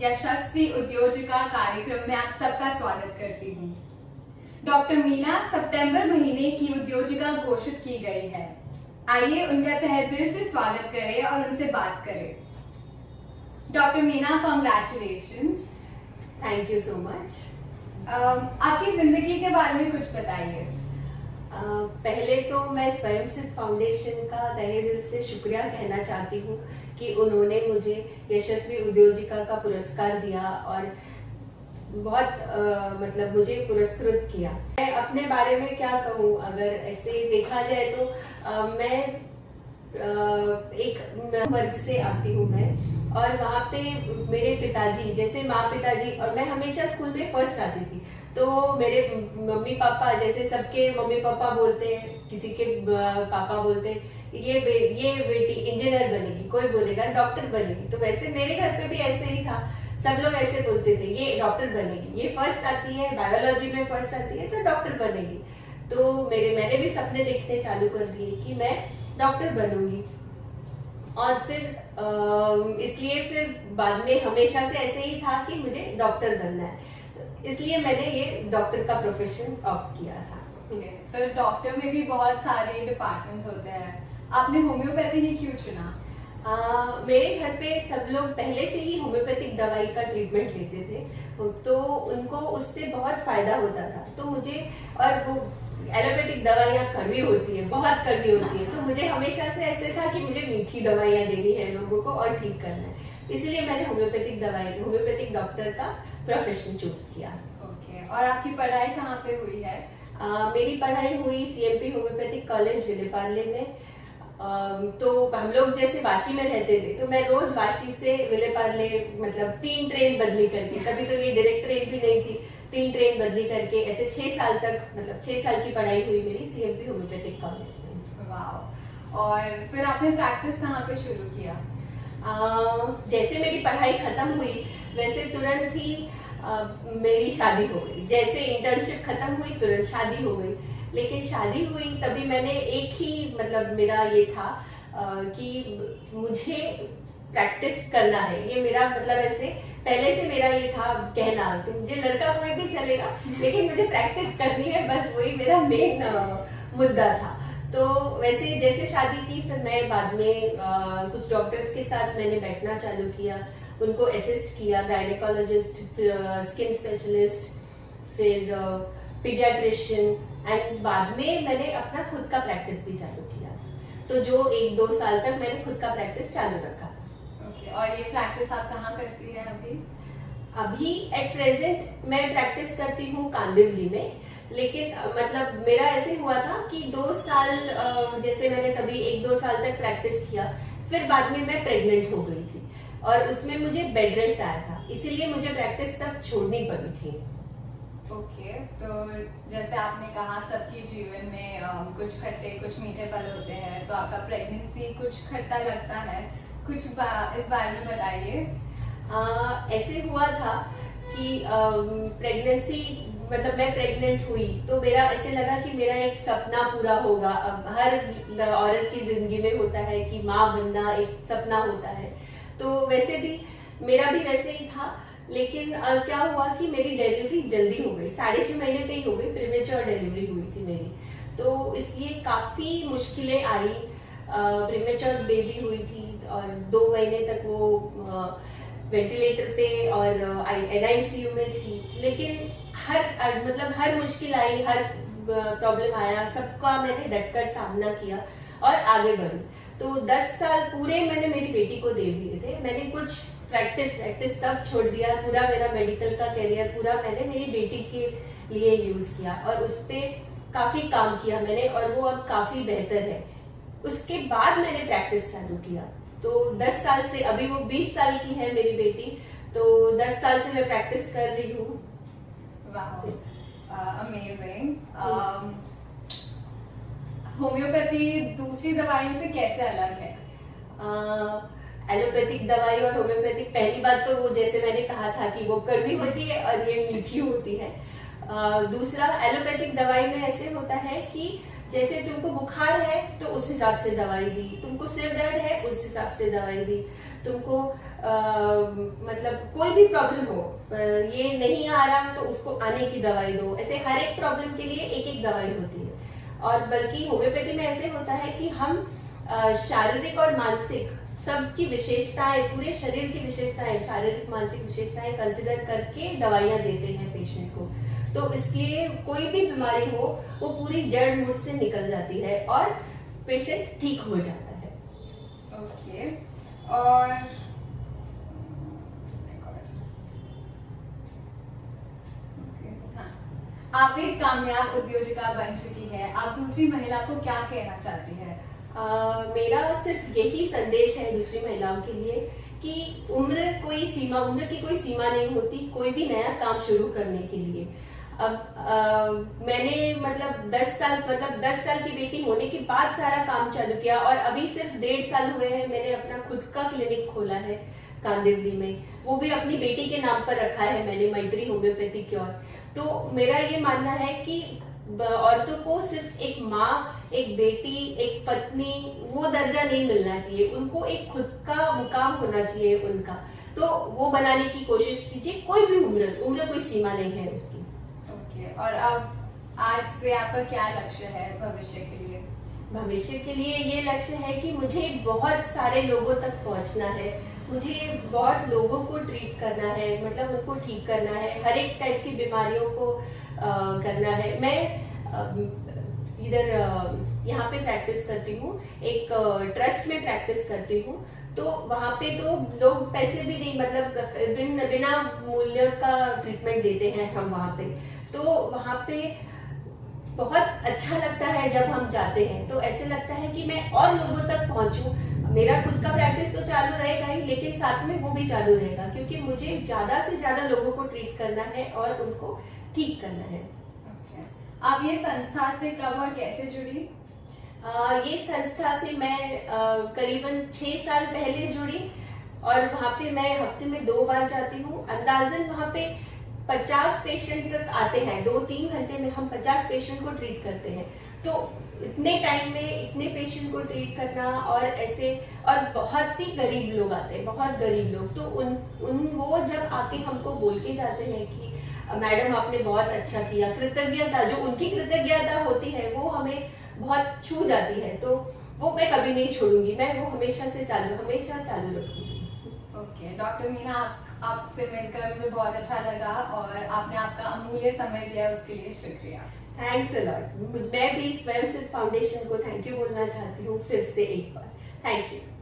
यशस्वी उद्योजिका कार्यक्रम में आप सबका स्वागत करती हूँ। डॉक्टर मीना सितंबर महीने की उद्योजिका घोषित की गई है। आइए उनका तहे दिल से स्वागत करें और उनसे बात करें। Doctor Meena congratulation thank you so much आपकी ज़िंदगी के बारे में कुछ बताइए। पहले तो मैं स्वयं सिद्ध फाउंडेशन का तहे दिल से शुक्रिया कहना चाहती हूँ कि उन्होंने मुझे यशस्वी उद्योजिका का पुरस्कार दिया और बहुत आ, मतलब मुझे पुरस्कृत किया। मैं अपने बारे में क्या कहूँ? अगर ऐसे देखा जाए तो आ, मैं आ, एक वर्ग से आती हूँ मैं और वहाँ पे मेरे पिताजी जैसे माँ पिताजी और मैं हमेशा स्कूल में फ़र्स्ट आती थी। तो मेरे मम्मी पापा जैसे सबके मम्मी पापा बोलते हैं किसी के पापा बोलते हैं ये बे, ये बेटी इंजीनियर बनेगी कोई बोलेगा डॉक्टर बनेगी। तो वैसे मेरे घर पे भी ऐसे ही था। सब लोग ऐसे बोलते थे ये डॉक्टर बनेगी। ये फ़र्स्ट आती है बायोलॉजी में फ़र्स्ट आती है तो डॉक्टर बनेगी। तो मेरे मैंने भी सपने देखने चालू कर दिए कि मैं डॉक्टर बनूँगी। और फिर इसलिए फिर बाद में हमेशा से ऐसे ही था कि मुझे डॉक्टर बनना है। इसलिए मैंने ये डॉक्टर का प्रोफेशन ऑप्ट किया था। तो डॉक्टर में भी बहुत सारे डिपार्टमेंट्स होते हैं। आपने होम्योपैथी ही क्यों चुना? आ, मेरे घर पे सब लोग पहले से ही होम्योपैथिक दवाई का ट्रीटमेंट लेते थे। तो उनको उससे बहुत फ़ायदा होता था। तो मुझे और वो एलोपैथिक दवाइयाँ कड़वी होती है बहुत कड़वी होती है। तो मुझे हमेशा से ऐसे था कि मुझे मीठी दवाइयाँ देनी है लोगों को और ठीक करना है। इसलिए मैंने होम्योपैथिक दवाई होम्योपैथिक डॉक्टर का प्रोफेशन चूज़ किया। Okay okay. और आपकी पढ़ाई कहाँ पे हुई है? आ, मेरी पढ़ाई हुई सीएमपी होम्योपैथिक कॉलेज विलेपार्ले में। आ, तो हम लोग जैसे वाशी में रहते थे तो मैं रोज वाशी से विलेपार्ले मतलब तीन ट्रेन बदली करके कभी तो ये डायरेक्ट ट्रेन भी नहीं थी तीन ट्रेन बदली करके ऐसे छह साल तक मतलब छह साल की पढ़ाई हुई मेरी सीएमपी होम्योपैथिक कॉलेज में। वाह और फिर आपने प्रैक्टिस कहाँ पे शुरू किया? आ, जैसे मेरी पढ़ाई खत्म हुई वैसे तुरंत ही मेरी शादी हो गई। जैसे इंटर्नशिप खत्म हुई तुरंत शादी हो गई। लेकिन शादी हुई तभी मैंने एक ही मतलब मेरा ये था कि मुझे प्रैक्टिस करना है। ये मेरा मतलब ऐसे पहले से मेरा ये था कहना कि मुझे लड़का कोई भी चलेगा लेकिन मुझे प्रैक्टिस करनी है बस वही मेरा मेन मुद्दा था। तो वैसे जैसे शादी की फिर मैं बाद में आ, कुछ डॉक्टर्स के साथ मैंने बैठना चालू किया। उनको असिस्ट किया गायनेकोलॉजिस्ट स्किन स्पेशलिस्ट फिर पीडियाट्रिशियन एंड बाद में मैंने अपना खुद का प्रैक्टिस भी चालू किया तो जो एक दो साल तक मैंने खुद का प्रैक्टिस चालू रखा okay, और ये प्रैक्टिस आप कहाँ करती हैं अभी? अभी एट प्रेजेंट मैं प्रैक्टिस करती हूँ कांदिवली में लेकिन मतलब मेरा ऐसे हुआ था कि दो साल जैसे मैंने तभी एक दो साल तक प्रैक्टिस किया फिर बाद में मैं प्रेग्नेंट हो गई थी। और उसमें मुझे बेड रेस्ट आया था। इसीलिए मुझे प्रैक्टिस तब छोड़नी पड़ी थी। ओके okay, तो जैसे आपने कहा सबके जीवन में कुछ खट्टे कुछ मीठे पल होते हैं तो आपका प्रेगनेंसी कुछ खट्टा लगता है? कुछ बा, इस बारे में बताइए। ऐसे हुआ था कि प्रेगनेंसी मतलब मैं प्रेग्नेंट हुई तो मेरा ऐसे लगा कि मेरा एक सपना पूरा होगा। अब हर औरत की ज़िंदगी में होता है कि माँ बनना एक सपना होता है। तो वैसे भी मेरा भी वैसे ही था लेकिन uh, क्या हुआ कि मेरी डिलीवरी जल्दी हो गई। साढ़े छह महीने पे ही हो गई प्रीमेच्योर डिलीवरी हुई थी मेरी। तो इसलिए काफ़ी मुश्किलें आई। प्रीमेच्योर बेबी हुई थी और दो महीने तक वो वेंटिलेटर पे और एनआईसीयू में थी। लेकिन हर मतलब हर मुश्किल आई हर प्रॉब्लम आया। सबका मैंने डटकर सामना किया और आगे बढ़ी। तो 10 साल पूरे मैंने मेरी बेटी को दे दिए थे। मैंने कुछ प्रैक्टिस प्रैक्टिस सब छोड़ दिया। पूरा मेरा मेडिकल का करियर पूरा मैंने मेरी बेटी के लिए यूज़ किया और उस पर काफ़ी काम किया मैंने और वो अब काफ़ी बेहतर है। उसके बाद मैंने प्रैक्टिस चालू किया। तो 10 साल से अभी वो 20 साल की है मेरी बेटी तो 10 साल से मैं प्रैक्टिस कर रही हूँ। अमेजिंग होम्योपैथी दूसरी दवाइयों से कैसे अलग है? एलोपैथिक दवाई और होम्योपैथिक पहली बात तो वो जैसे मैंने कहा था कि वो कड़वी होती है और ये मीठी होती है। आ, दूसरा एलोपैथिक दवाई में ऐसे होता है कि जैसे तुमको बुखार है तो उस हिसाब से दवाई दी। तुमको सिर दर्द है उस हिसाब से दवाई दी। तुमको आ, मतलब कोई भी प्रॉब्लम हो ये नहीं आ रहा तो उसको आने की दवाई दो। ऐसे हर एक प्रॉब्लम के लिए एक एक दवाई होती है। और बल्कि होम्योपैथी में ऐसे होता है कि हम शारीरिक और मानसिक सबकी विशेषताएँ, पूरे शरीर की विशेषताएँ, शारीरिक, मानसिक विशेषताएँ कंसिडर करके दवाइयाँ देते हैं पेशेंट को तो इसलिए कोई भी बीमारी हो, वो पूरी जड़ मूड से निकल जाती है और पेशेंट ठीक हो जाता है ओके okay. और हाँ। आप एक कामयाब उद्योजिका बन चुकी है। आप दूसरी महिला को क्या कहना चाहती है? uh, मेरा सिर्फ़ यही संदेश है दूसरी महिलाओं के लिए कि उम्र कोई सीमा उम्र की कोई सीमा नहीं होती कोई भी नया काम शुरू करने के लिए। अब आ, मैंने मतलब 10 साल मतलब 10 साल की बेटी होने के बाद सारा काम चालू किया और अभी सिर्फ़ डेढ़ साल हुए हैं मैंने अपना खुद का क्लिनिक खोला है। कांदिवली में। वो भी अपनी बेटी के नाम पर रखा है मैंने मैत्री होम्योपैथी क्योर तो मेरा ये मानना है कि औरतों को सिर्फ़ एक माँ एक बेटी एक पत्नी वो दर्जा नहीं मिलना चाहिए। उनको एक खुद का मुकाम होना चाहिए उनका। तो वो बनाने की कोशिश कीजिए कोई भी उम्र उम्र कोई सीमा नहीं है उसकी। ओके और अब आज से आपका क्या लक्ष्य है भविष्य के लिए? भविष्य के लिए ये लक्ष्य है कि मुझे बहुत सारे लोगों तक पहुँचना है। मुझे बहुत लोगों को ट्रीट करना है मतलब उनको ठीक करना है हर एक टाइप की बीमारियों को आ, करना है। मैं इधर यहाँ पे प्रैक्टिस करती हूँ एक ट्रस्ट में प्रैक्टिस करती हूँ। तो वहाँ पे तो लोग पैसे भी नहीं मतलब बिन बिना मूल्य का ट्रीटमेंट देते हैं हम वहाँ पे। तो वहाँ पे बहुत अच्छा लगता है जब हम जाते हैं। तो ऐसे लगता है कि मैं और लोगों तक पहुंचूं मेरा खुद का प्रैक्टिस तो चालू रहेगा ही लेकिन साथ में वो भी चालू रहेगा क्योंकि मुझे ज़्यादा से ज़्यादा लोगों को ट्रीट करना है और उनको ठीक करना है। Okay. आप ये संस्था से कब और कैसे जुड़ी? आ, ये संस्था से मैं करीबन छह साल पहले जुड़ी और वहाँ पे मैं हफ़्ते में दो बार जाती हूँ। अंदाजन वहाँ पे पचास पेशेंट तक आते हैं दो तीन घंटे में हम पचास पेशेंट को ट्रीट करते हैं। तो इतने टाइम में इतने पेशेंट को ट्रीट करना और ऐसे, और बहुत ही गरीब लोग आते हैं, बहुत गरीब लोग। तो उन उन वो जब आके हमको बोल के जाते हैं कि, मैडम, आपने बहुत अच्छा किया, कृतज्ञता, जो उनकी कृतज्ञता होती है, वो हमें बहुत छू जाती है। तो वो मैं कभी नहीं छोड़ूँगी, मैं वो हमेशा से चालू, हमेशा चालू रखूँगी। ओके डॉक्टर मीना, आप, आपसे मिलकर मुझे बहुत अच्छा लगा और आपने आपका अमूल्य समय दिया, उसके लिए शुक्रिया। थैंक्स अलॉट मैं भी स्वयं फाउंडेशन को थैंक यू बोलना चाहती हूँ फिर से एक बार. Thank you